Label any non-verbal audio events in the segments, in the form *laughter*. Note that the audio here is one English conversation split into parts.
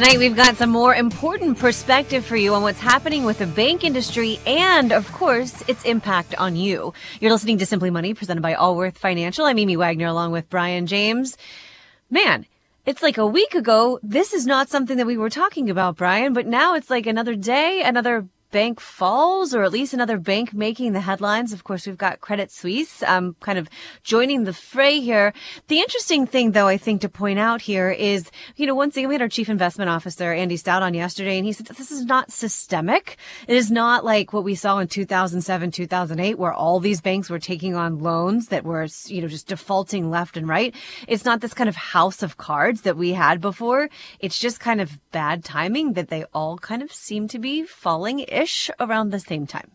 Tonight, we've got some more important perspective for you on what's happening with the bank industry and, of course, its impact on you. You're listening to Simply Money, presented by Allworth Financial. I'm Amy Wagner, along with Brian James. Man, it's like a week ago. This is not something that we were talking about, Brian, but now it's like another day, another bank falls, or at least another bank making the headlines. Of course, we've got Credit Suisse um, kind of joining the fray here. The interesting thing, though, I think to point out here is, you know, once again, we had our chief investment officer, Andy Stout, on yesterday, and he said this is not systemic. It is not like what we saw in 2007, 2008, where all these banks were taking on loans that were, you know, just defaulting left and right. It's not this kind of house of cards that we had before. It's just kind of bad timing that they all kind of seem to be falling ish around the same time.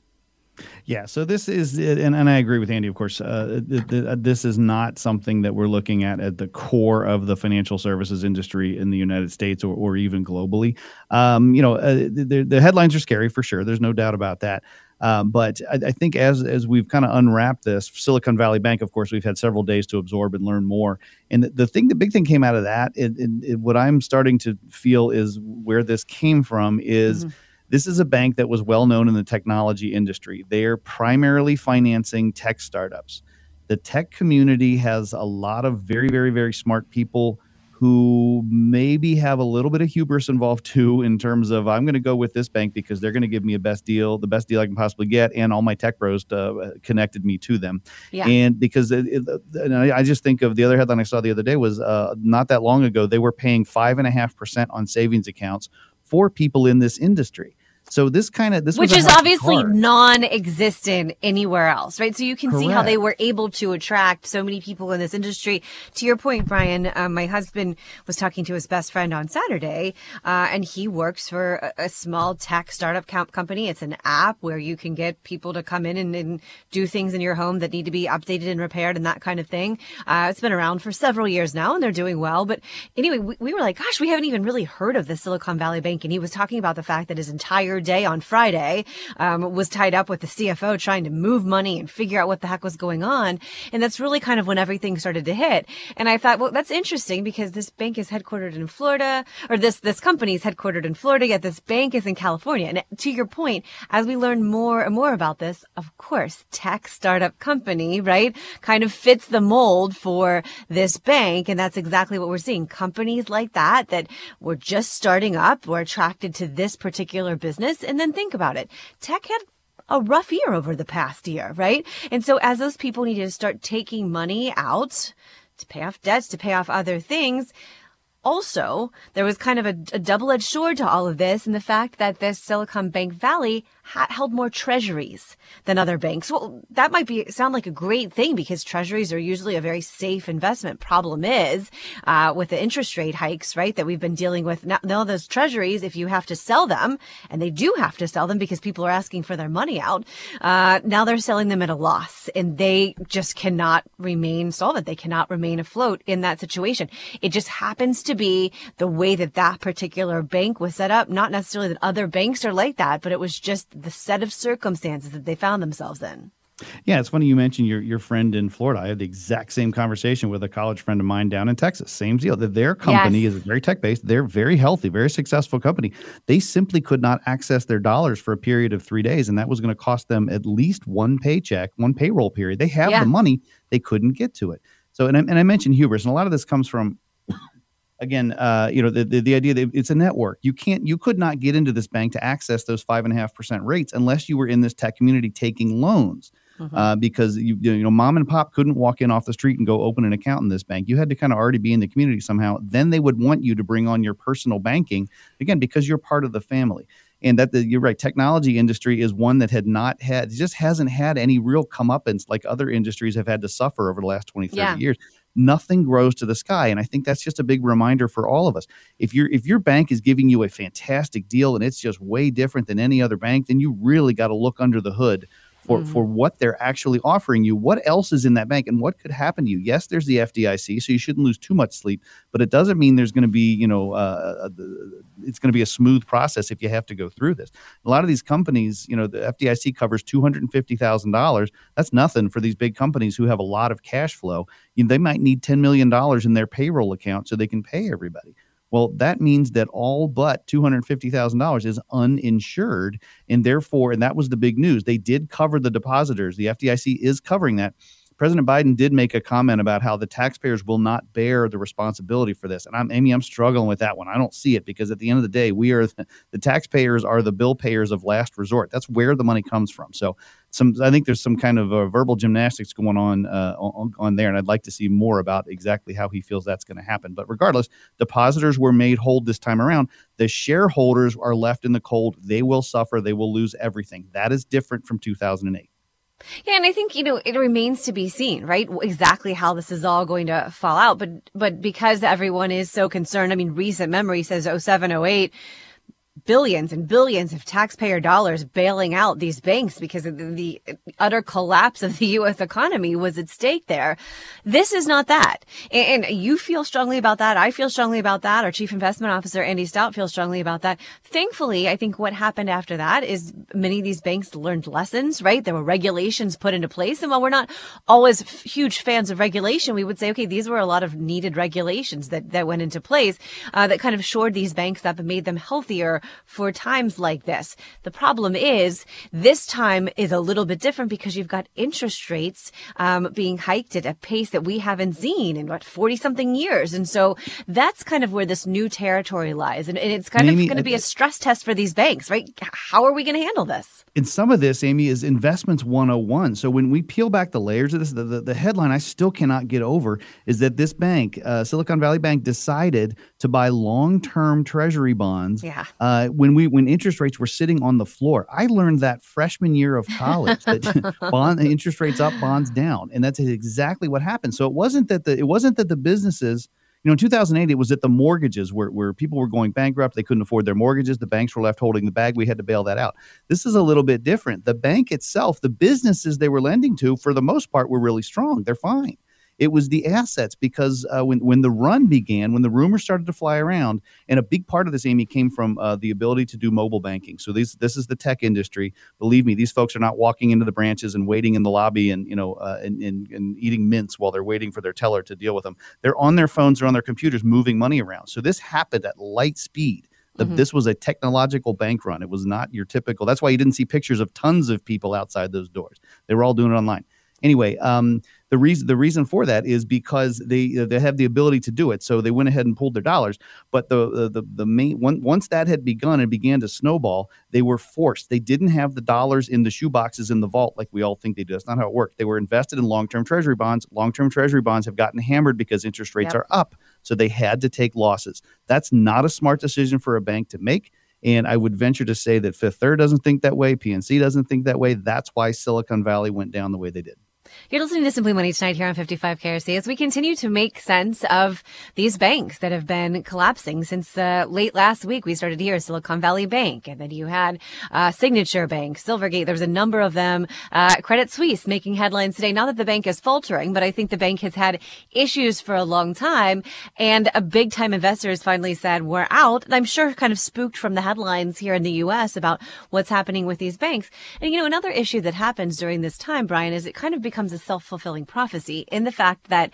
Yeah, so this is, and, and I agree with Andy, of course. Uh, this is not something that we're looking at at the core of the financial services industry in the United States or, or even globally. Um, you know, uh, the, the, headlines are scary for sure. There's no doubt about that. Um, but I, I, think as as we've kind of unwrapped this, Silicon Valley Bank, of course, we've had several days to absorb and learn more. And the, the thing, the big thing came out of that, it, it, it, what I'm starting to feel is where this came from is. Mm-hmm this is a bank that was well known in the technology industry. They are primarily financing tech startups. The tech community has a lot of very, very, very smart people who maybe have a little bit of hubris involved *laughs* too in terms of I'm going to go with this bank because they're going to give me a best deal, the best deal I can possibly get, and all my tech bros uh, connected me to them. Yeah. And because it, it, and I just think of the other headline I saw the other day was uh, not that long ago they were paying five and a half percent on savings accounts for people in this industry. So this kind of this which is obviously non-existent anywhere else, right? So you can Correct. see how they were able to attract so many people in this industry. To your point, Brian, um, my husband was talking to his best friend on Saturday, uh, and he works for a, a, small tech startup company. It's an app where you can get people to come in and, and, do things in your home that need to be updated and repaired and that kind of thing. Uh, it's been around for several years now, and they're doing well. But anyway, we, we were like, "Gosh, we haven't even really heard of the Silicon Valley Bank," and he was talking about the fact that his entire day on Friday um, was tied up with the CFO trying to move money and figure out what the heck was going on. And that's really kind of when everything started to hit. And I thought, well, that's interesting because this bank is headquartered in Florida, or this this company is headquartered in Florida, yet this bank is in California. And to your point, as we learn more and more about this, of course, tech startup company, right, kind of fits the mold for this bank. And that's exactly what we're seeing. Companies like that that were just starting up were attracted to this particular business business. And then think about it. Tech had a rough year over the past year, right? And so as those people needed to start taking money out to pay off debts, to pay off other things, also, there was kind of a, a double-edged sword to all of this, and the fact that this Silicon Bank Valley ha- held more treasuries than other banks. Well, that might be sound like a great thing because treasuries are usually a very safe investment. Problem is, uh, with the interest rate hikes, right, that we've been dealing with now, now those treasuries, if you have to sell them, and they do have to sell them because people are asking for their money out, uh, now they're selling them at a loss and they just cannot remain solvent. They cannot remain afloat in that situation. It just happens to be the way that that particular bank was set up. Not necessarily that other banks are like that, but it was just the set of circumstances that they found themselves in. Yeah, it's funny you mentioned your your friend in Florida. I had the exact same conversation with a college friend of mine down in Texas. Same deal. That their company yes. is very tech based. They're very healthy, very successful company. They simply could not access their dollars for a period of three days, and that was going to cost them at least one paycheck, one payroll period. They have yeah. the money, they couldn't get to it. So, and I, and I mentioned hubris, and a lot of this comes from again, uh, you know, the, the, the idea that it's a network. You can't, you could not get into this bank to access those five and a half percent rates unless you were in this tech community taking loans. Mm-hmm. Uh, because you you know mom and pop couldn't walk in off the street and go open an account in this bank. You had to kind of already be in the community somehow. Then they would want you to bring on your personal banking again because you're part of the family. And that the, you're right, technology industry is one that had not had just hasn't had any real comeuppance like other industries have had to suffer over the last 20, 30 yeah. years nothing grows to the sky. And i think that's just a big reminder for all of us. If your if your bank is giving you a fantastic deal and it's just way different than any other bank then you really got to look under the hood for, mm-hmm. for what they're actually offering you. What else is in that bank and what could happen to you? Yes, there's the FDIC, so you shouldn't lose too much sleep, but it doesn't mean there's going to be, you know, uh, uh it's going to be a smooth process if you have to go through this. A lot of these companies, you know, the FDIC covers $250,000. That's nothing for these big companies who have a lot of cash flow. You know, they might need $10 million in their payroll account so they can pay everybody. Well, that means that all but $250,000 is uninsured. And therefore, and that was the big news, they did cover the depositors. The FDIC is covering that. President Biden did make a comment about how the taxpayers will not bear the responsibility for this. And I'm Amy, I'm struggling with that one. I don't see it because at the end of the day, we are the, *laughs* taxpayers are the bill payers of last resort. That's where the money comes from. So some I think there's some kind of uh, verbal gymnastics going on, uh, on on there, and I'd like to see more about exactly how he feels that's going to happen. But regardless, depositors were made whole this time around. The shareholders are left in the cold. They will suffer. They will lose everything. That is different from 2008. Yeah, and I think you know it remains to be seen, right? Exactly how this is all going to fall out, but but because everyone is so concerned, I mean, recent memory says 07, 08, billions and billions of taxpayer dollars bailing out these banks because of the, utter collapse of the U.S. economy was at stake there. This is not that. And, and, you feel strongly about that. I feel strongly about that. Our chief investment officer, Andy Stout, feels strongly about that. Thankfully, I think what happened after that is many of these banks learned lessons, right? There were regulations put into place. And while we're not always f- huge fans of regulation, we would say, okay, these were a lot of needed regulations that, that went into place uh, that kind of shored these banks up and made them healthier for times like this. The problem is this time is a little bit different because you've got interest rates um, being hiked at a pace that we haven't seen in what 40 something years. And so that's kind of where this new territory lies. And, and it's kind Amy, of going to be a stress test for these banks, right? How are we going to handle this? And some of this, Amy, is investments 101. So when we peel back the layers of this, the, the, the headline I still cannot get over is that this bank, uh, Silicon Valley Bank, decided to buy long term treasury bonds. Yeah. Uh, Uh, when we when interest rates were sitting on the floor. I learned that freshman year of college that *laughs* bond interest rates up, bonds down, and that's exactly what happened. So it wasn't that the it wasn't that the businesses you know, in 2008, it was that the mortgages where, where people were going bankrupt. They couldn't afford their mortgages. The banks were left holding the bag. We had to bail that out. This is a little bit different. The bank itself, the businesses they were lending to, for the most part, were really strong. They're fine. It was the assets because uh, when when the run began, when the rumors started to fly around, and a big part of this, Amy, came from uh, the ability to do mobile banking. So these this is the tech industry. Believe me, these folks are not walking into the branches and waiting in the lobby and you know uh, and, and, and eating mints while they're waiting for their teller to deal with them. They're on their phones or on their computers moving money around. So this happened at light speed. The, mm-hmm. This was a technological bank run. It was not your typical. That's why you didn't see pictures of tons of people outside those doors. They were all doing it online. Anyway, um, the reason the reason for that is because they uh, they have the ability to do it. So they went ahead and pulled their dollars. But the uh, the the main one, once that had begun and began to snowball, they were forced. They didn't have the dollars in the shoe boxes in the vault like we all think they do. That's not how it worked. They were invested in long term treasury bonds. Long term treasury bonds have gotten hammered because interest rates yep. are up. So they had to take losses. That's not a smart decision for a bank to make. And I would venture to say that Fifth Third doesn't think that way. PNC doesn't think that way. That's why Silicon Valley went down the way they did. You're listening to Simply Money tonight here on 55 KRC as we continue to make sense of these banks that have been collapsing since uh, late last week. We started here, Silicon Valley Bank, and then you had uh, Signature Bank, Silvergate. There's a number of them. Uh, Credit Suisse making headlines today. Not that the bank is faltering, but I think the bank has had issues for a long time, and a big time investor has finally said we're out. And I'm sure kind of spooked from the headlines here in the U.S. about what's happening with these banks. And you know, another issue that happens during this time, Brian, is it kind of becomes a self fulfilling prophecy in the fact that,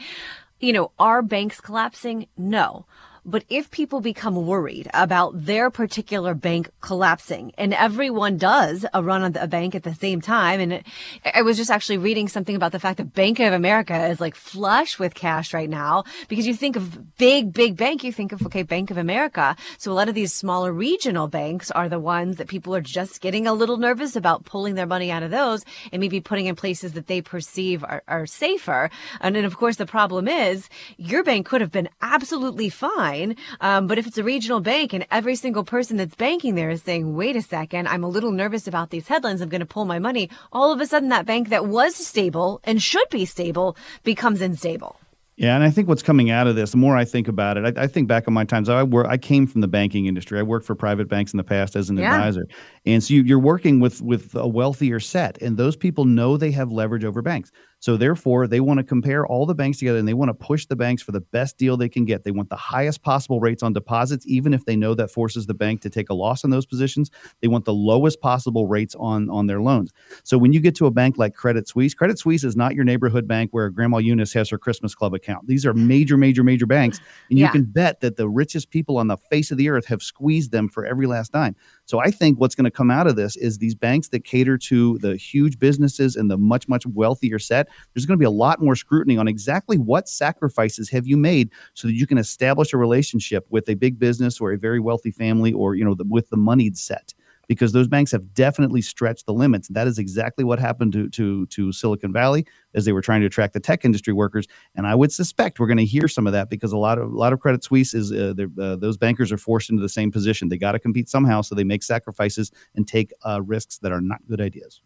you know, are banks collapsing? No. But if people become worried about their particular bank collapsing and everyone does a run on a bank at the same time, and it, I was just actually reading something about the fact that Bank of America is like flush with cash right now because you think of big, big bank, you think of, okay, Bank of America. So a lot of these smaller regional banks are the ones that people are just getting a little nervous about pulling their money out of those and maybe putting in places that they perceive are, are safer. And then of course the problem is your bank could have been absolutely fine fine. Um, but if it's a regional bank and every single person that's banking there is saying, wait a second, I'm a little nervous about these headlines. I'm going to pull my money. All of a sudden that bank that was stable and should be stable becomes unstable. Yeah, and I think what's coming out of this, the more I think about it, I, I think back on my times. I work, I came from the banking industry. I worked for private banks in the past as an yeah. advisor, and so you, you're working with with a wealthier set, and those people know they have leverage over banks. So therefore, they want to compare all the banks together and they want to push the banks for the best deal they can get. They want the highest possible rates on deposits, even if they know that forces the bank to take a loss in those positions. They want the lowest possible rates on on their loans. So when you get to a bank like Credit Suisse, Credit Suisse is not your neighborhood bank where Grandma Eunice has her Christmas club account. These are major, major, major banks, and yeah. you can bet that the richest people on the face of the earth have squeezed them for every last dime. So I think what's going to come out of this is these banks that cater to the huge businesses and the much, much wealthier set there's going to be a lot more scrutiny on exactly what sacrifices have you made so that you can establish a relationship with a big business or a very wealthy family or you know the, with the moneyed set because those banks have definitely stretched the limits. That is exactly what happened to, to, to Silicon Valley as they were trying to attract the tech industry workers. And I would suspect we're going to hear some of that because a lot of a lot of Credit Suisse is uh, uh, those bankers are forced into the same position. They got to compete somehow, so they make sacrifices and take uh, risks that are not good ideas.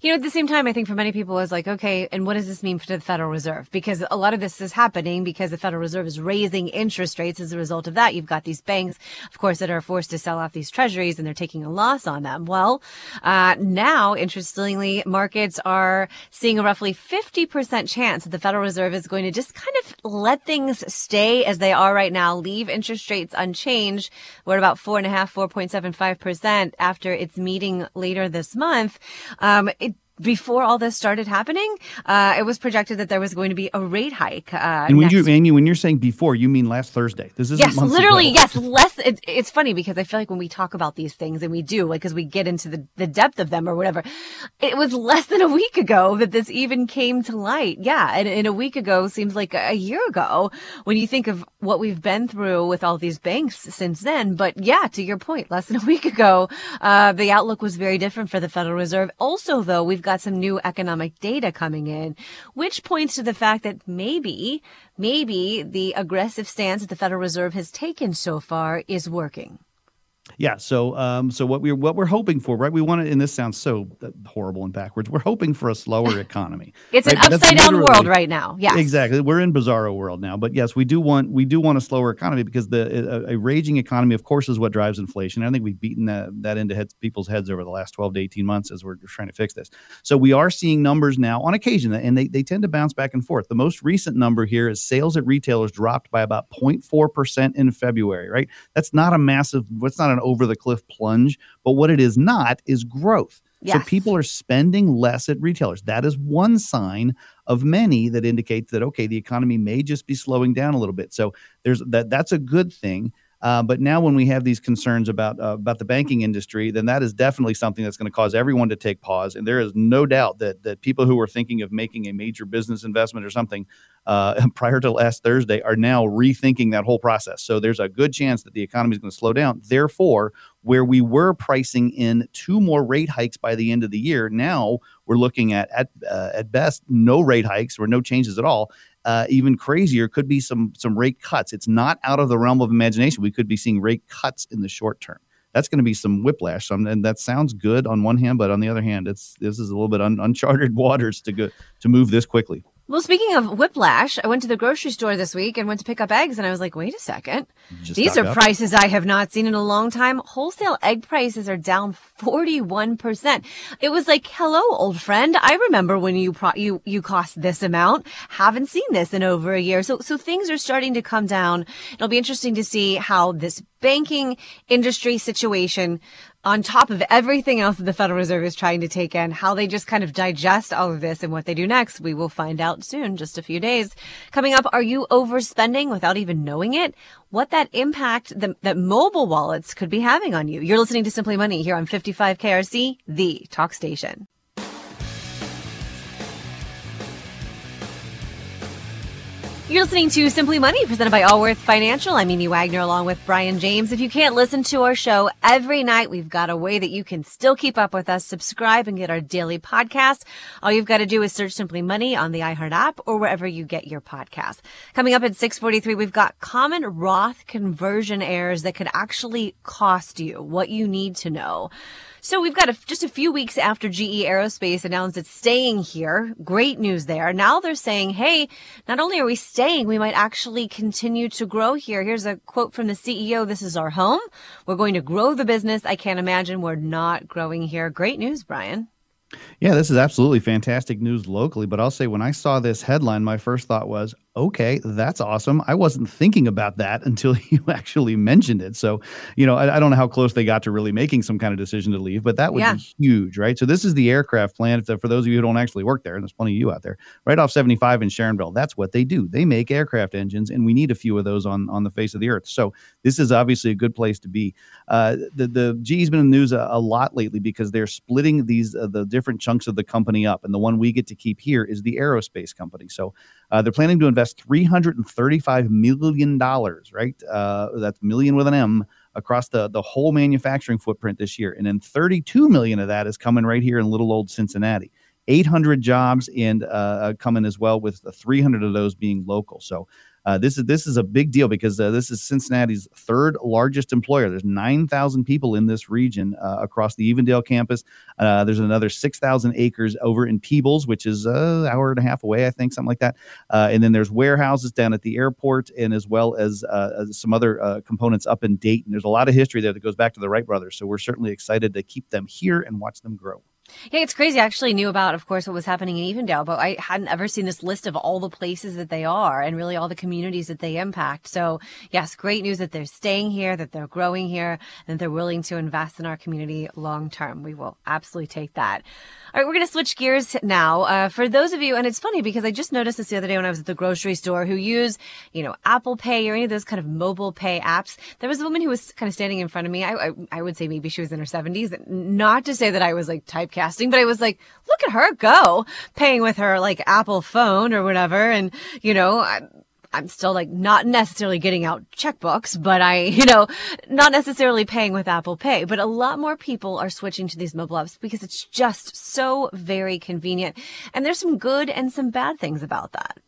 You know, at the same time, I think for many people is like, okay, and what does this mean for the Federal Reserve? Because a lot of this is happening because the Federal Reserve is raising interest rates as a result of that. You've got these banks, of course, that are forced to sell off these treasuries and they're taking a loss on them. Well, uh, now, interestingly, markets are seeing a roughly 50% chance that the Federal Reserve is going to just kind of let things stay as they are right now, leave interest rates unchanged. We're at about four and a half, 4.75% after its meeting later this month. Um, it, before all this started happening, uh, it was projected that there was going to be a rate hike. Uh, and when you, Amy, when you're saying before, you mean last Thursday. This is yes, literally, ago. yes, less. It, it's funny because I feel like when we talk about these things, and we do, like, because we get into the, the depth of them or whatever, it was less than a week ago that this even came to light. Yeah, and, and a week ago seems like a year ago when you think of what we've been through with all these banks since then. But yeah, to your point, less than a week ago, uh, the outlook was very different for the Federal Reserve. Also, though, we've got some new economic data coming in, which points to the fact that maybe, maybe the aggressive stance that the Federal Reserve has taken so far is working. Yeah. So, um, so what we're what we're hoping for, right? We want to, and this sounds so uh, horrible and backwards. We're hoping for a slower *laughs* economy. it's right? an upside down world right now. Yeah. Exactly. We're in bizarro world now. But yes, we do want we do want a slower economy because the a, a raging economy, of course, is what drives inflation. I think we've beaten that that into heads, people's heads over the last twelve to eighteen months as we're trying to fix this. So we are seeing numbers now on occasion, and they they tend to bounce back and forth. The most recent number here is sales at retailers dropped by about 0.4 percent in February. Right. That's not a massive. What's not an over the cliff plunge. But what it is not is growth. Yes. So people are spending less at retailers. That is one sign of many that indicates that okay, the economy may just be slowing down a little bit. So there's that that's a good thing. Uh, but now, when we have these concerns about uh, about the banking industry, then that is definitely something that's going to cause everyone to take pause. And there is no doubt that that people who are thinking of making a major business investment or something uh, *laughs* prior to last Thursday are now rethinking that whole process. So there's a good chance that the economy is going to slow down. Therefore, where we were pricing in two more rate hikes by the end of the year, now we're looking at at uh, at best no rate hikes or no changes at all uh, even crazier could be some some rate cuts. It's not out of the realm of imagination. We could be seeing rate cuts in the short term. That's going to be some whiplash. So, and that sounds good on one hand, but on the other hand, it's this is a little bit un, uncharted *laughs* waters to go to move this quickly. Well, speaking of whiplash, I went to the grocery store this week and went to pick up eggs, and I was like, wait a second. Just These are up. prices I have not seen in a long time. Wholesale egg prices are down 41%. It was like, hello, old friend. I remember when you pro- you you cost this amount. Haven't seen this in over a year. So so things are starting to come down. It'll be interesting to see how this banking industry situation on top of everything else that the Federal Reserve is trying to take in, how they just kind of digest all of this and what they do next, we will find out soon, just a few days. Coming up, are you overspending without even knowing it? What that impact that mobile wallets could be having on you. You're listening to Simply Money here on 55 KRC, the talk station. You're listening to Simply Money, presented by Allworth Financial. I'm Amy Wagner, along with Brian James. If you can't listen to our show every night, we've got a way that you can still keep up with us. Subscribe and get our daily podcast. All you've got to do is search Simply Money on the iHeart app or wherever you get your podcast. Coming up at 643, we've got common Roth conversion errors that could actually cost you what you need to know. So we've got a, just a few weeks after GE Aerospace announced it's staying here. Great news there. Now they're saying, hey, not only are we staying, we might actually continue to grow here. Here's a quote from the CEO. This is our home. We're going to grow the business. I can't imagine we're not growing here. Great news, Brian. Yeah, this is absolutely fantastic news locally. But I'll say, when I saw this headline, my first thought was, okay, that's awesome. I wasn't thinking about that *laughs* until you actually mentioned it. So, you know, I, I, don't know how close they got to really making some kind of decision to leave, but that would yeah. be huge, right? So, this is the aircraft plant. For those of you who don't actually work there, and there's plenty of you out there, right off 75 in Sharonville, that's what they do. They make aircraft engines, and we need a few of those on, on the face of the earth. So, this is obviously a good place to be. Uh, the, the GE's been in the news a, a lot lately because they're splitting these, uh, the different chunks of the company up. And the one we get to keep here is the aerospace company. So, uh, they're planning to invest $335 million, right? Uh, that's million with an M across the, the whole manufacturing footprint this year. And then 32 million of that is coming right here in little old Cincinnati. 800 jobs and uh, coming as well, with 300 of those being local. So uh, this is this is a big deal because uh, this is Cincinnati's third largest employer. There's 9,000 people in this region uh, across the Evendale campus. Uh, there's another 6,000 acres over in Peebles, which is an hour and a half away, I think, something like that. Uh, and then there's warehouses down at the airport, and as well as uh, some other components up in Dayton. There's a lot of history there that goes back to the Wright brothers, so we're certainly excited to keep them here and watch them grow. Yeah, it's crazy. I actually knew about, of course, what was happening in Evendale, but I hadn't ever seen this list of all the places that they are and really all the communities that they impact. So, yes, great news that they're staying here, that they're growing here, and that they're willing to invest in our community long term. We will absolutely take that. All right, we're going to switch gears now. Uh, for those of you, and it's funny because I just noticed this the other day when I was at the grocery store who use, you know, Apple Pay or any of those kind of mobile pay apps. There was a woman who was kind of standing in front of me. I, I, I would say maybe she was in her 70s. Not to say that I was like typecasting, but I was like, look at her go paying with her like Apple phone or whatever. And, you know, I, I'm still like not necessarily getting out checkbooks, but I, *laughs* you know, not necessarily paying with Apple Pay. But a lot more people are switching to these mobile apps because it's just so very convenient. And there's some good and some bad things about that.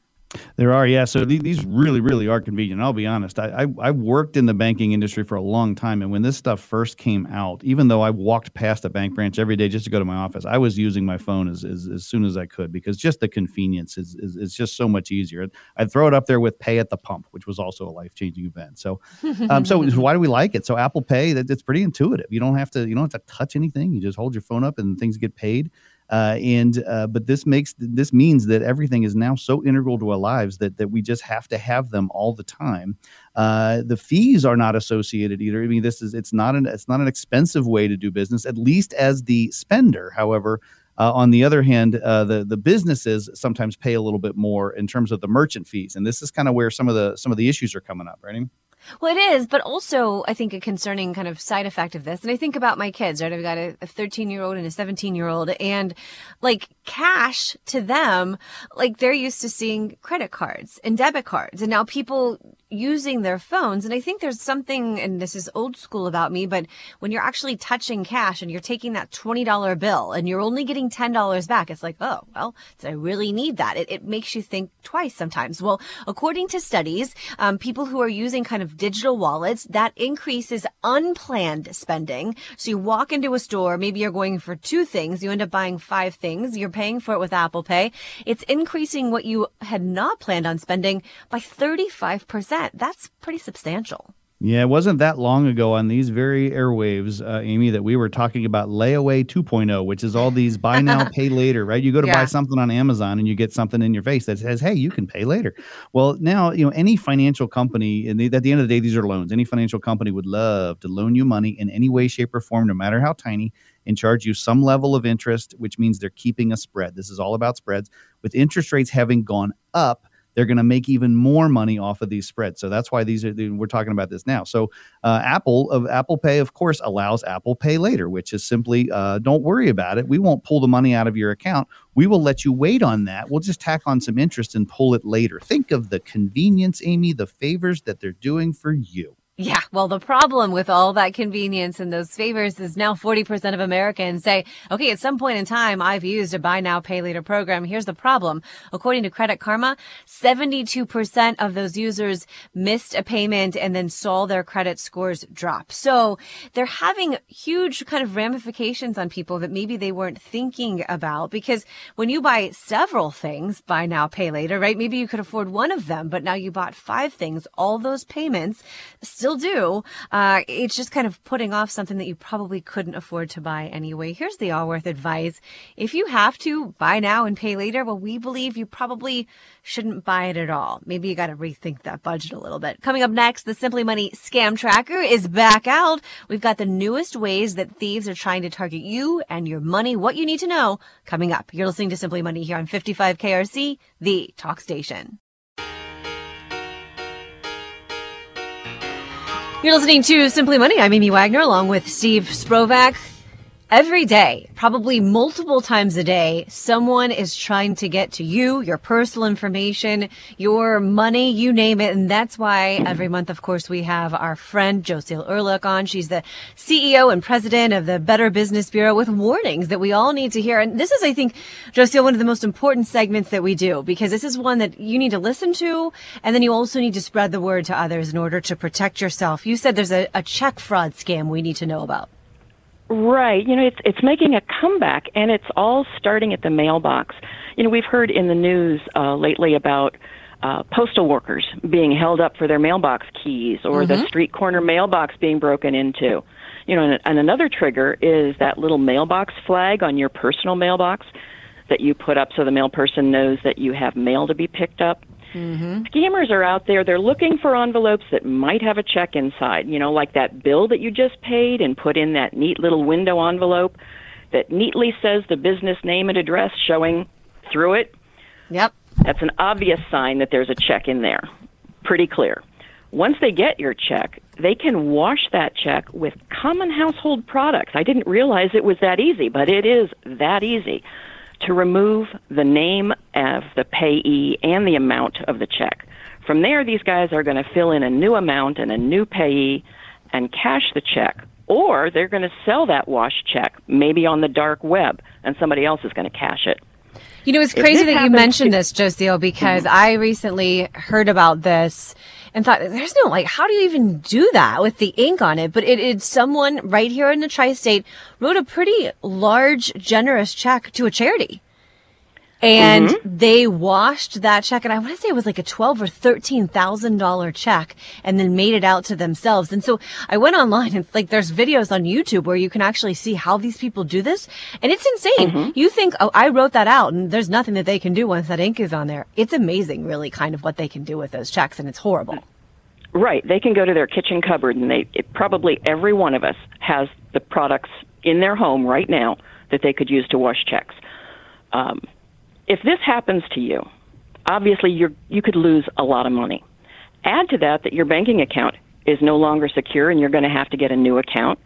There are, yeah. So these really, really are convenient. I'll be honest. I, I, I worked in the banking industry for a long time, and when this stuff first came out, even though I walked past a bank branch every day just to go to my office, I was using my phone as as, as soon as I could because just the convenience is, is is just so much easier. I'd throw it up there with pay at the pump, which was also a life changing event. So, um, so *laughs* why do we like it? So Apple Pay, that it's pretty intuitive. You don't have to you don't have to touch anything. You just hold your phone up and things get paid. Uh, and uh, but this makes this means that everything is now so integral to our lives that that we just have to have them all the time. Uh, the fees are not associated either. I mean, this is it's not an it's not an expensive way to do business, at least as the spender. However. Uh, on the other hand, uh, the the businesses sometimes pay a little bit more in terms of the merchant fees, and this is kind of where some of the some of the issues are coming up, right? Well, it is, but also I think a concerning kind of side effect of this. And I think about my kids, right? I've got a 13 year old and a 17 year old and like cash to them, like they're used to seeing credit cards and debit cards. And now people using their phones. And I think there's something, and this is old school about me, but when you're actually touching cash and you're taking that $20 bill and you're only getting $10 back, it's like, oh, well, do I really need that? It, it makes you think twice sometimes. Well, according to studies, um, people who are using kind of digital wallets, that increases unplanned spending. So you walk into a store, maybe you're going for two things, you end up buying five things, you're paying for it with Apple Pay. It's increasing what you had not planned on spending by 35% that, that's pretty substantial. Yeah, it wasn't that long ago on these very airwaves, uh, Amy, that we were talking about layaway 2.0, which is all these buy now, *laughs* pay later, right? You go to yeah. buy something on Amazon and you get something in your face that says, hey, you can pay later. Well, now, you know, any financial company, and at the end of the day, these are loans. Any financial company would love to loan you money in any way, shape, or form, no matter how tiny, and charge you some level of interest, which means they're keeping a spread. This is all about spreads. With interest rates having gone up, they're going to make even more money off of these spreads. So that's why these are we're talking about this now. So uh, Apple of Apple Pay, of course, allows Apple Pay later, which is simply uh, don't worry about it. We won't pull the money out of your account. We will let you wait on that. We'll just tack on some interest and pull it later. Think of the convenience, Amy, the favors that they're doing for you. Yeah, well, the problem with all that convenience and those favors is now 40% of Americans say, okay, at some point in time, I've used a buy now, pay later program. Here's the problem. According to Credit Karma, 72% of those users missed a payment and then saw their credit scores drop. So they're having huge kind of ramifications on people that maybe they weren't thinking about because when you buy several things, buy now, pay later, right? Maybe you could afford one of them, but now you bought five things, all those payments still do. Uh, it's just kind of putting off something that you probably couldn't afford to buy anyway. Here's the Allworth advice. If you have to buy now and pay later, well, we believe you probably shouldn't buy it at all. Maybe you got to rethink that budget a little bit. Coming up next, the Simply Money scam tracker is back out. We've got the newest ways that thieves are trying to target you and your money. What you need to know coming up. You're listening to Simply Money here on 55 KRC, the talk station. You're listening to Simply Money. I'm Amy Wagner along with Steve Sprovach every day, probably multiple times a day, someone is trying to get to you, your personal information, your money, you name it. And that's why every month, of course, we have our friend Josiel Erlich on. She's the CEO and president of the Better Business Bureau with warnings that we all need to hear. And this is, I think, Josiel, one of the most important segments that we do because this is one that you need to listen to. And then you also need to spread the word to others in order to protect yourself. You said there's a, a check fraud scam we need to know about. Right. You know, it's it's making a comeback, and it's all starting at the mailbox. You know, we've heard in the news uh, lately about uh, postal workers being held up for their mailbox keys, or mm-hmm. the street corner mailbox being broken into. You know, and, and another trigger is that little mailbox flag on your personal mailbox that you put up so the mail person knows that you have mail to be picked up. Mm-hmm. Scammers are out there. They're looking for envelopes that might have a check inside, you know, like that bill that you just paid and put in that neat little window envelope that neatly says the business name and address showing through it. Yep. That's an obvious sign that there's a check in there. Pretty clear. Once they get your check, they can wash that check with common household products. I didn't realize it was that easy, but it is that easy to remove the name of the payee and the amount of the check. From there, these guys are going to fill in a new amount and a new payee and cash the check. Or they're going to sell that wash check, maybe on the dark web, and somebody else is going to cash it. You know, it's crazy that you mentioned this, Josiel, because mm-hmm. I recently heard about this and thought, there's no, like, how do you even do that with the ink on it? But it's someone right here in the tri-state wrote a pretty large, generous check to a charity and mm-hmm. they washed that check and i want to say it was like a 12 or 13 thousand dollar check and then made it out to themselves. And so i went online and like there's videos on youtube where you can actually see how these people do this and it's insane. Mm-hmm. you think oh i wrote that out and there's nothing that they can do once that ink is on there. It's amazing really kind of what they can do with those checks and it's horrible. Right. They can go to their kitchen cupboard and they it, probably every one of us has the products in their home right now that they could use to wash checks. Um, if this happens to you, obviously you you could lose a lot of money. Add to that that your banking account is no longer secure and you're going to have to get a new account.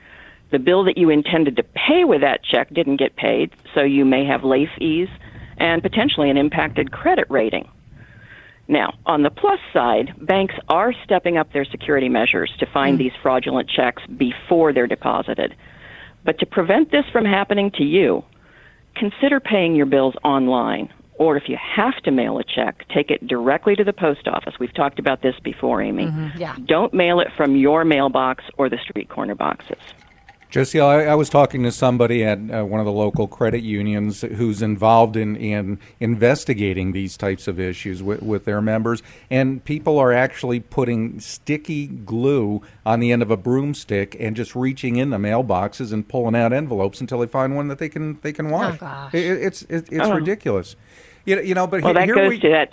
The bill that you intended to pay with that check didn't get paid, so you may have late fees and potentially an impacted credit rating. Now, on the plus side, banks are stepping up their security measures to find mm. these fraudulent checks before they're deposited. But to prevent this from happening to you, consider paying your bills online. Or if you have to mail a check, take it directly to the post office. We've talked about this before, Amy. Mm-hmm, yeah. Don't mail it from your mailbox or the street corner boxes. Jesse, I, I, was talking to somebody at uh, one of the local credit unions who's involved in, in investigating these types of issues with, with their members, and people are actually putting sticky glue on the end of a broomstick and just reaching in the mailboxes and pulling out envelopes until they find one that they can they can wash. Oh, it, it's it, it's oh. ridiculous. You, you know, but well, here, that here goes we, to that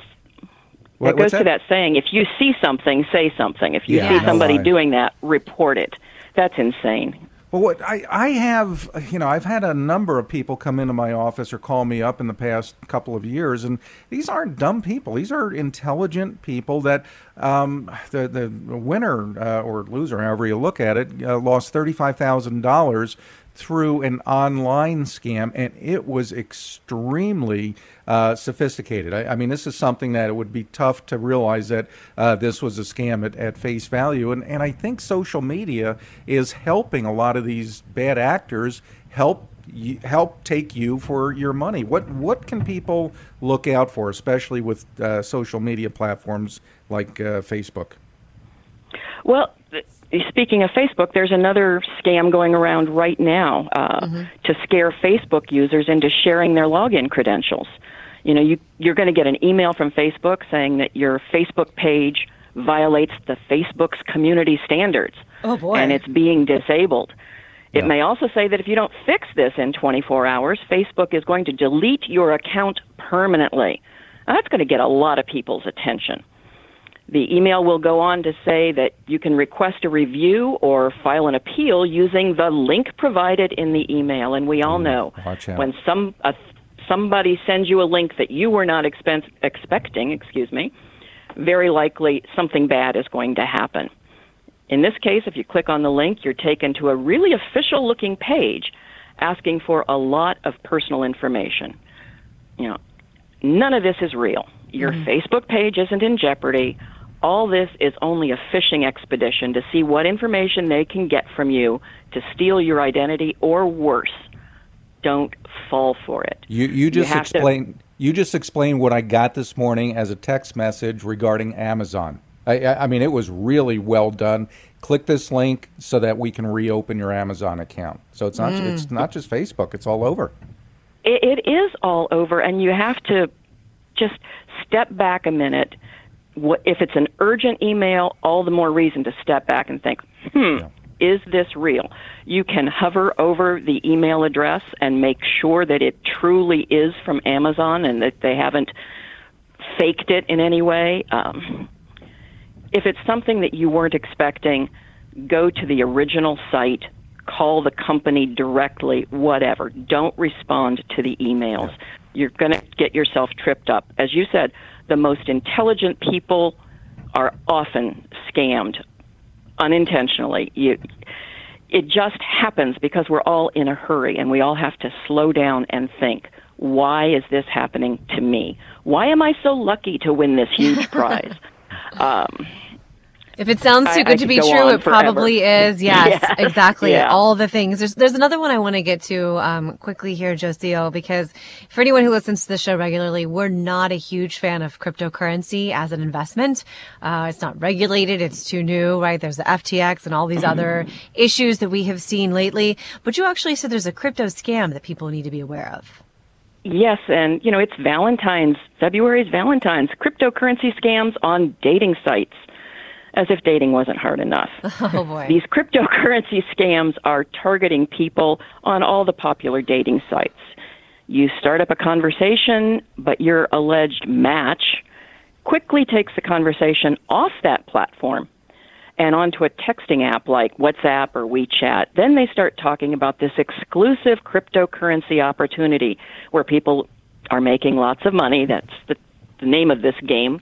that goes that? to that saying: if you see something, say something. If you yeah, see somebody no doing that, report it. That's insane. Well, what I, I have, you know, I've had a number of people come into my office or call me up in the past couple of years, and these aren't dumb people. These are intelligent people that um, the the winner uh, or loser, however you look at it, uh, lost thirty five thousand dollars through an online scam, and it was extremely uh, sophisticated. I, I, mean, this is something that it would be tough to realize that uh, this was a scam at, at face value. And, and I think social media is helping a lot of these bad actors help help take you for your money. What what can people look out for, especially with uh, social media platforms like uh, Facebook? Well, speaking of Facebook, there's another scam going around right now uh, mm-hmm. to scare Facebook users into sharing their login credentials. You know, you, you're going to get an email from Facebook saying that your Facebook page violates the Facebook's community standards. Oh boy. And it's being disabled. It Yeah. may also say that if you don't fix this in 24 hours, Facebook is going to delete your account permanently. Now, that's going to get a lot of people's attention. The email will go on to say that you can request a review or file an appeal using the link provided in the email. And we all know when some uh, somebody sends you a link that you were not expen- expecting, excuse me, very likely something bad is going to happen. In this case, if you click on the link, you're taken to a really official looking page asking for a lot of personal information. You know, none of this is real. Your Facebook page isn't in jeopardy. All this is only a fishing expedition to see what information they can get from you to steal your identity or worse. Don't fall for it. You you just to- explained you just explained what I got this morning as a text message regarding Amazon. I, I mean, it was really well done. Click this link so that we can reopen your Amazon account. So it's not mm. it's not just Facebook; it's all over. it, it is all over, and you have to just step back a minute. What, if it's an urgent email, all the more reason to step back and think, hmm, is this real? You can hover over the email address and make sure that it truly is from Amazon and that they haven't faked it in any way. Um, if it's something that you weren't expecting, go to the original site, call the company directly, whatever. Don't respond to the emails. You're going to get yourself tripped up. As you said, the most intelligent people are often scammed unintentionally. You, it just happens because we're all in a hurry and we all have to slow down and think why is this happening to me why am i so lucky to win this huge *laughs* prize um, If it sounds too I- good I to be go true, it probably *laughs* is. Yes, Yes, exactly. yeah. All the things. There's there's another one I want to get to um, quickly here, Josio, because for anyone who listens to the show regularly, we're not a huge fan of cryptocurrency as an investment. Uh, it's not regulated. It's too new, right? There's the FTX and all these other issues that we have seen lately. But you actually said there's a crypto scam that people need to be aware of. yes and you know it's valentine's february's valentine's cryptocurrency scams on dating sites as if dating wasn't hard enough *laughs* Oh boy. These cryptocurrency scams are targeting people on all the popular dating sites. You start up a conversation, but your alleged match quickly takes the conversation off that platform and onto a texting app like WhatsApp or WeChat. Then they start talking about this exclusive cryptocurrency opportunity where people are making lots of money. That's the, the name of this game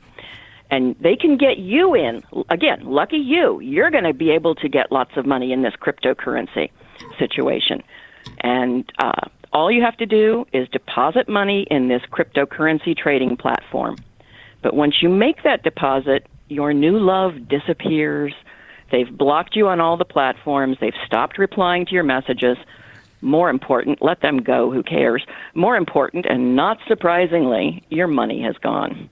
and they can get you in. Again, lucky you. You're going to be able to get lots of money in this cryptocurrency situation. And uh, all you have to do is deposit money in this cryptocurrency trading platform. But once you make that deposit, your new love disappears. They've blocked you on all the platforms. They've stopped replying to your messages. More important, let them go. Who cares? More important, and not surprisingly, your money has gone.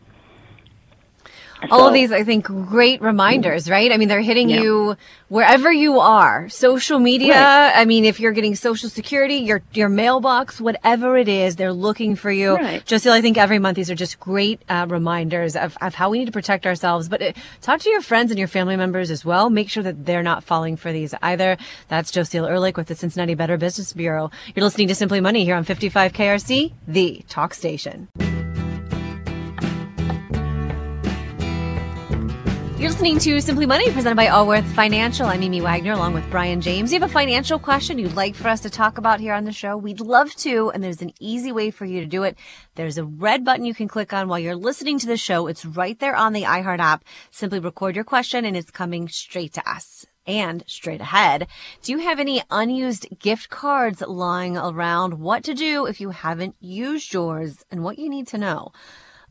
All So- of these, I think, great reminders, right? I mean, they're hitting Yeah. you wherever you are. Social media. Right. I mean, if you're getting social security, your, your mailbox, whatever it is, they're looking for you. Right. Just I think every month, these are just great uh, reminders of, of how we need to protect ourselves. But uh, talk to your friends and your family members as well. Make sure that they're not falling for these either. That's Joseel Ehrlich with the Cincinnati Better Business Bureau. You're listening to Simply Money here on 55 KRC, the talk station. You're listening to Simply Money, presented by Allworth Financial. I'm Amy Wagner, along with Brian James. You have a financial question you'd like for us to talk about here on the show? We'd love to, and there's an easy way for you to do it. There's a red button you can click on while you're listening to the show. It's right there on the iHeart app. Simply record your question, and it's coming straight to us. And straight ahead, do you have any unused gift cards lying around? What to do if you haven't used yours and what you need to know?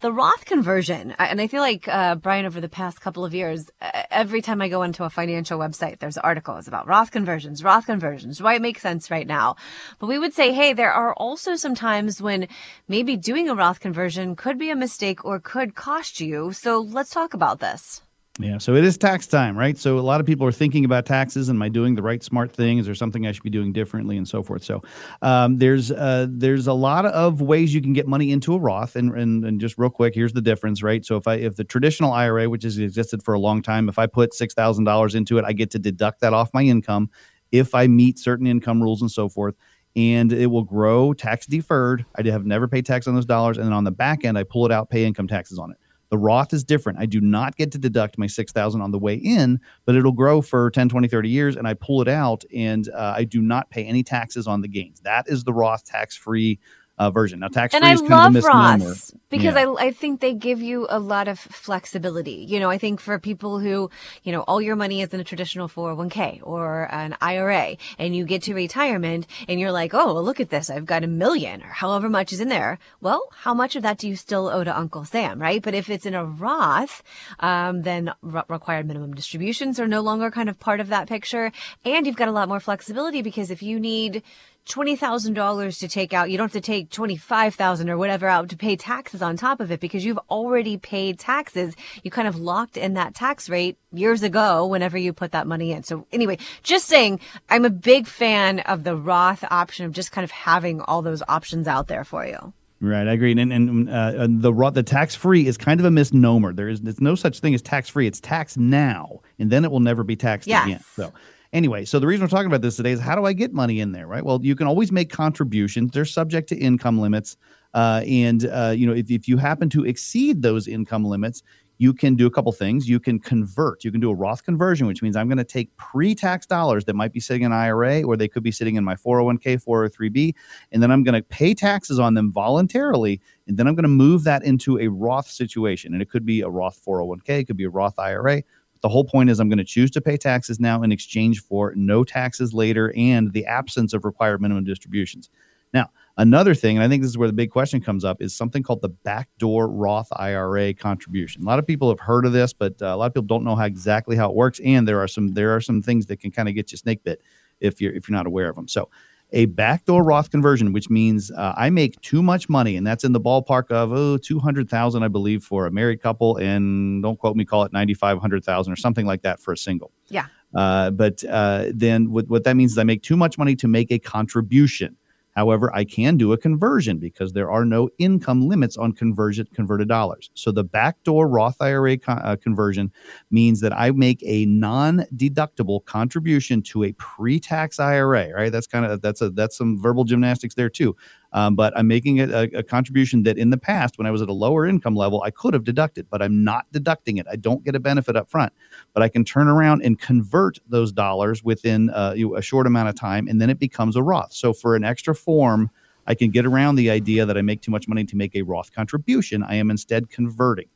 The Roth conversion, and I feel like uh, Brian, over the past couple of years, every time I go into a financial website, there's articles about Roth conversions, Roth conversions, why it makes sense right now. But we would say, hey, there are also some times when maybe doing a Roth conversion could be a mistake or could cost you. So let's talk about this. Yeah, so it is tax time, right? So a lot of people are thinking about taxes. Am I doing the right smart thing? Is there something I should be doing differently, and so forth? So um, there's uh, there's a lot of ways you can get money into a Roth, and, and and just real quick, here's the difference, right? So if I if the traditional IRA, which has existed for a long time, if I put six thousand dollars into it, I get to deduct that off my income if I meet certain income rules and so forth and it will grow tax deferred. I have never paid tax on those dollars. And then on the back end, I pull it out, pay income taxes on it. The Roth is different. I do not get to deduct my 6000 on the way in, but it'll grow for 10, 20, 30 years and I pull it out and uh, I do not pay any taxes on the gains. That is the Roth tax free uh, version. Now, tax free is kind of a misnomer. Roths because yeah. I, I think they give you a lot of flexibility. You know, I think for people who, you know, all your money is in a traditional 401k or an IRA and you get to retirement and you're like, oh, well, look at this. I've got a million or however much is in there. Well, how much of that do you still owe to Uncle Sam, right? But if it's in a Roth, um, then re- required minimum distributions are no longer kind of part of that picture. And you've got a lot more flexibility because if you need, $20,000 to take out. You don't have to take 25,000 or whatever out to pay taxes on top of it because you've already paid taxes. You kind of locked in that tax rate years ago whenever you put that money in. So anyway, just saying I'm a big fan of the Roth option of just kind of having all those options out there for you. Right, I agree. And and uh, the Roth the tax free is kind of a misnomer. There is there's no such thing as tax free. It's tax now, and then it will never be taxed yes. again. So Anyway, so the reason we're talking about this today is how do I get money in there, right? Well, you can always make contributions. They're subject to income limits. Uh, and, uh, you know, if, if you happen to exceed those income limits, you can do a couple things. You can convert. You can do a Roth conversion, which means I'm going to take pre-tax dollars that might be sitting in IRA or they could be sitting in my 401k, 403b, and then I'm going to pay taxes on them voluntarily, and then I'm going to move that into a Roth situation. And it could be a Roth 401k, it could be a Roth IRA. The whole point is I'm going to choose to pay taxes now in exchange for no taxes later and the absence of required minimum distributions. Now, another thing, and I think this is where the big question comes up, is something called the backdoor Roth IRA contribution. A lot of people have heard of this, but uh, a lot of people don't know how exactly how it works, and there are some there are some things that can kind of get you snake bit if you're if you're not aware of them. So a backdoor Roth conversion, which means uh, I make too much money, and that's in the ballpark of oh, 200,000, I believe, for a married couple, and don't quote me, call it 9,500,000 or something like that for a single. Yeah. Uh, but uh, then what, what that means is I make too much money to make a contribution. However, I can do a conversion because there are no income limits on conversion converted dollars. So the backdoor Roth IRA uh, conversion means that I make a non-deductible contribution to a pre-tax IRA. Right? That's kind of that's a that's some verbal gymnastics there too. Um, but I'm making a, a, contribution that in the past, when I was at a lower income level, I could have deducted, but I'm not deducting it. I don't get a benefit up front, but I can turn around and convert those dollars within uh, a short amount of time, and then it becomes a Roth. So for an extra form, I can get around the idea that I make too much money to make a Roth contribution. I am instead converting.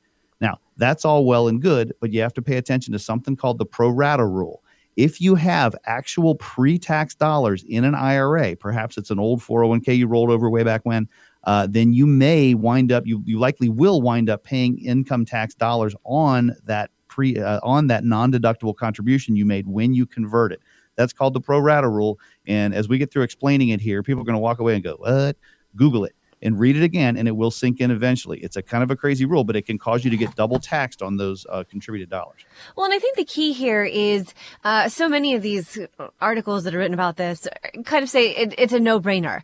Now, that's all well and good, but you have to pay attention to something called the pro rata rule. If you have actual pre tax dollars in an IRA, perhaps it's an old 401k you rolled over way back when, uh, then you may wind up, you, you likely will wind up paying income tax dollars on that pre uh, on that non-deductible contribution you made when you convert it. That's called the pro rata rule. And as we get through explaining it here, people are going to walk away and go, "What?" Google it and read it again, and it will sink in eventually. It's a kind of a crazy rule, but it can cause you to get double taxed on those uh, contributed dollars. Well, and I think the key here is uh, so many of these articles that are written about this kind of say it, it's a no brainer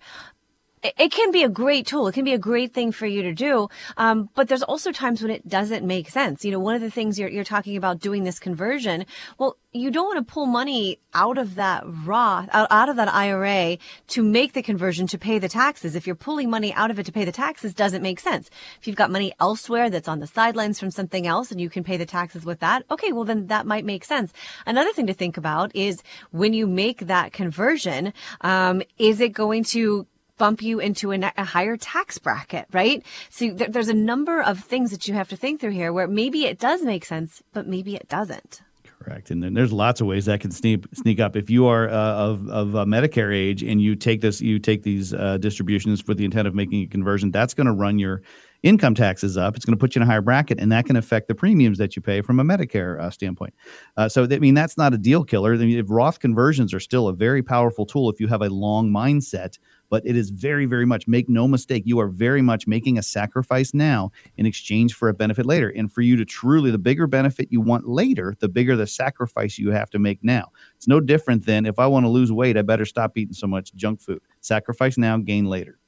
it can be a great tool. It can be a great thing for you to do. Um, but there's also times when it doesn't make sense. You know, one of the things you're, you're talking about doing this conversion. Well, you don't want to pull money out of that Roth, out, out of that IRA to make the conversion to pay the taxes. If you're pulling money out of it to pay the taxes, doesn't make sense. If you've got money elsewhere that's on the sidelines from something else and you can pay the taxes with that, okay, well then that might make sense. Another thing to think about is when you make that conversion, um, is it going to bump you into a, higher tax bracket, right? So th- there's a number of things that you have to think through here where maybe it does make sense, but maybe it doesn't. Correct, and then there's lots of ways that can sneak sneak up. If you are uh, of of uh, Medicare age and you take this, you take these uh, distributions with the intent of making a conversion, that's going to run your income taxes up. It's going to put you in a higher bracket, and that can affect the premiums that you pay from a Medicare uh, standpoint. Uh, so, I mean, that's not a deal killer. I mean, Roth conversions are still a very powerful tool if you have a long mindset but it is very, very much, make no mistake, you are very much making a sacrifice now in exchange for a benefit later. And for you to truly, the bigger benefit you want later, the bigger the sacrifice you have to make now. It's no different than if I want to lose weight, I better stop eating so much junk food. Sacrifice now, gain later.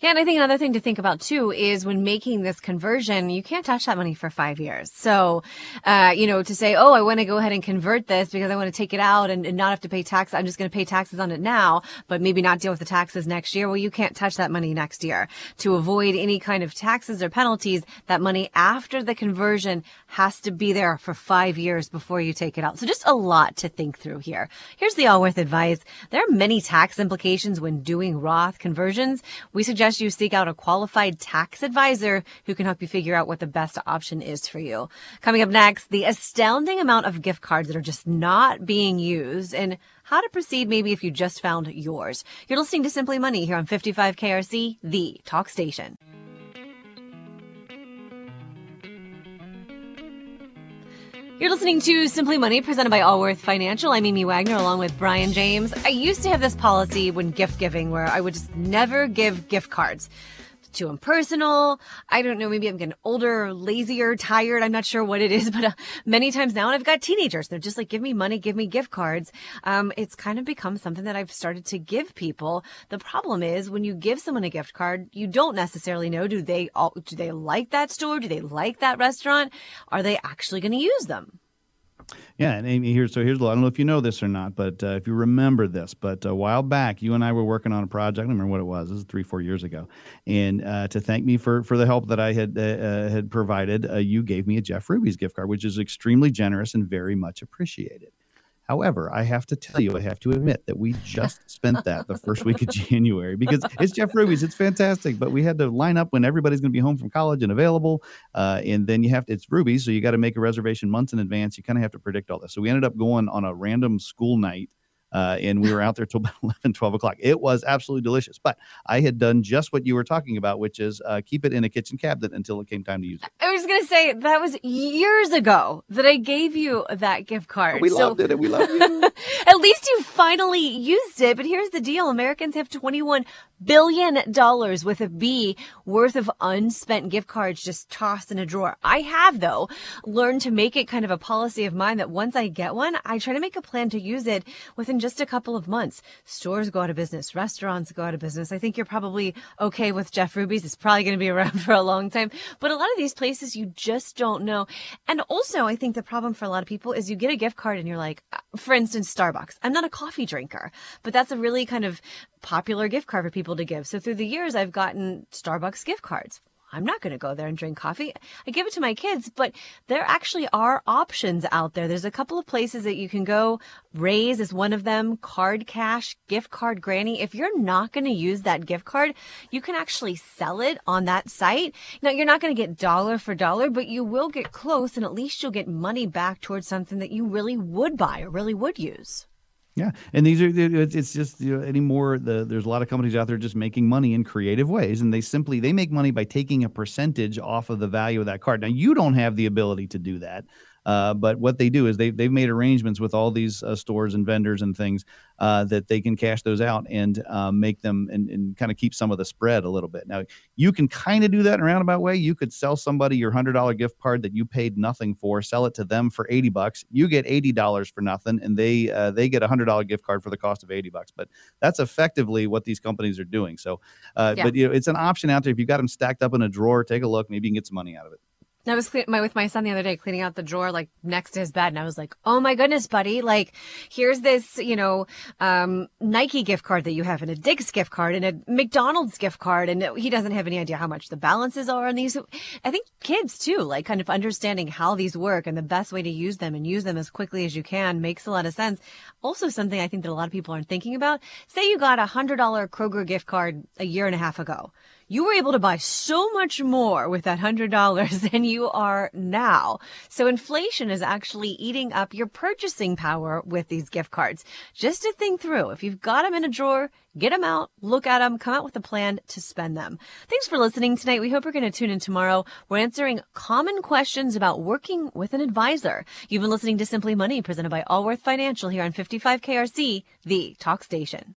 Yeah, and I think another thing to think about too is when making this conversion, you can't touch that money for five years. So, uh, you know, to say, oh, I want to go ahead and convert this because I want to take it out and, and not have to pay tax. I'm just going to pay taxes on it now, but maybe not deal with the taxes next year. Well, you can't touch that money next year. To avoid any kind of taxes or penalties, that money after the conversion has to be there for five years before you take it out. So just a lot to think through here. Here's the Allworth advice. There are many tax implications when doing Roth conversions. We suggest you seek out a qualified tax advisor who can help you figure out what the best option is for you. Coming up next, the astounding amount of gift cards that are just not being used and how to proceed maybe if you just found yours. You're listening to Simply Money here on 55 KRC, the talk station. You're listening to Simply Money presented by Allworth Financial. I'm Amy Wagner along with Brian James. I used to have this policy when gift giving where I would just never give gift cards too impersonal. I don't know. Maybe I'm getting older, lazier, tired. I'm not sure what it is, *laughs* but uh, many times now, and I've got teenagers. They're just like, give me money, give me gift cards. Um, it's kind of become something that I've started to give people. The problem is when you give someone a gift card, you don't necessarily know, do they all, do they like that store? Do they like that restaurant? Are they actually going to use them? Yeah, and Amy, here, so here's. I don't know if you know this or not, but uh, if you remember this, but a while back, you and I were working on a project. I don't remember what it was. This is three, four years ago, and uh, to thank me for for the help that I had uh, uh had provided, uh, you gave me a Jeff Ruby's gift card, which is extremely generous and very much appreciated. However, I have to tell you, I have to admit that we just spent that the first week of *laughs* January because it's Jeff Ruby's. It's fantastic, but we had to line up when everybody's going to be home from college and available. Uh, and then you have to, it's Ruby's, so you got to make a reservation months in advance. You kind of have to predict all this. So we ended up going on a random school night uh, and we were out there till *laughs* about 11, 12 o'clock. It was absolutely delicious. But I had done just what you were talking about, which is uh, keep it in a kitchen cabinet until it came time to use it. I was going to say that was years ago that I gave you that gift card. We so, loved it and we love you. *laughs* at least you finally used it. But here's the deal Americans have 21 billion dollars with a B worth of unspent gift cards just tossed in a drawer. I have though learned to make it kind of a policy of mine that once I get one, I try to make a plan to use it within just a couple of months. Stores go out of business, restaurants go out of business. I think you're probably okay with Jeff Ruby's. It's probably going to be *laughs* around for a long time, but a lot of these places you just don't know. And also I think the problem for a lot of people is you get a gift card and you're like, uh, for instance, Starbucks. I'm not a coffee drinker, but that's a really kind of popular gift card for people to give. So through the years, I've gotten Starbucks gift cards. I'm not going to go there and drink coffee. I give it to my kids, but there actually are options out there. There's a couple of places that you can go. Raise is one of them. Card Cash, Gift Card Granny. If you're not going to use that gift card, you can actually sell it on that site. Now, you're not going to get dollar for dollar, but you will get close and at least you'll get money back towards something that you really would buy or really would use. Yeah, and these are it's just you know, anymore. The there's a lot of companies out there just making money in creative ways, and they simply they make money by taking a percentage off of the value of that card. Now you don't have the ability to do that. Uh, but what they do is they they've made arrangements with all these uh, stores and vendors and things uh, that they can cash those out and um, make them and, and kind of keep some of the spread a little bit. Now you can kind of do that in a roundabout way. You could sell somebody your hundred dollar gift card that you paid nothing for, sell it to them for eighty bucks. You get eighty dollars for nothing, and they uh, they get a hundred dollar gift card for the cost of eighty bucks. But that's effectively what these companies are doing. So, uh, yeah. but you know, it's an option out there. If you've got them stacked up in a drawer, take a look. Maybe you can get some money out of it. I was clean, my, with my son the other day, cleaning out the drawer like next to his bed, and I was like, "Oh my goodness, buddy! Like, here's this, you know, um, Nike gift card that you have, and a Dick's gift card, and a McDonald's gift card, and he doesn't have any idea how much the balances are on these. I think kids too, like, kind of understanding how these work and the best way to use them and use them as quickly as you can makes a lot of sense. Also, something I think that a lot of people aren't thinking about. Say you got a hundred dollar Kroger gift card a year and a half ago you were able to buy so much more with that $100 *laughs* than you are now. So inflation is actually eating up your purchasing power with these gift cards. Just to think through, if you've got them in a drawer, get them out, look at them, come out with a plan to spend them. Thanks for listening tonight. We hope you're going to tune in tomorrow. We're answering common questions about working with an advisor. You've been listening to Simply Money presented by Allworth Financial here on 55 KRC, the talk station.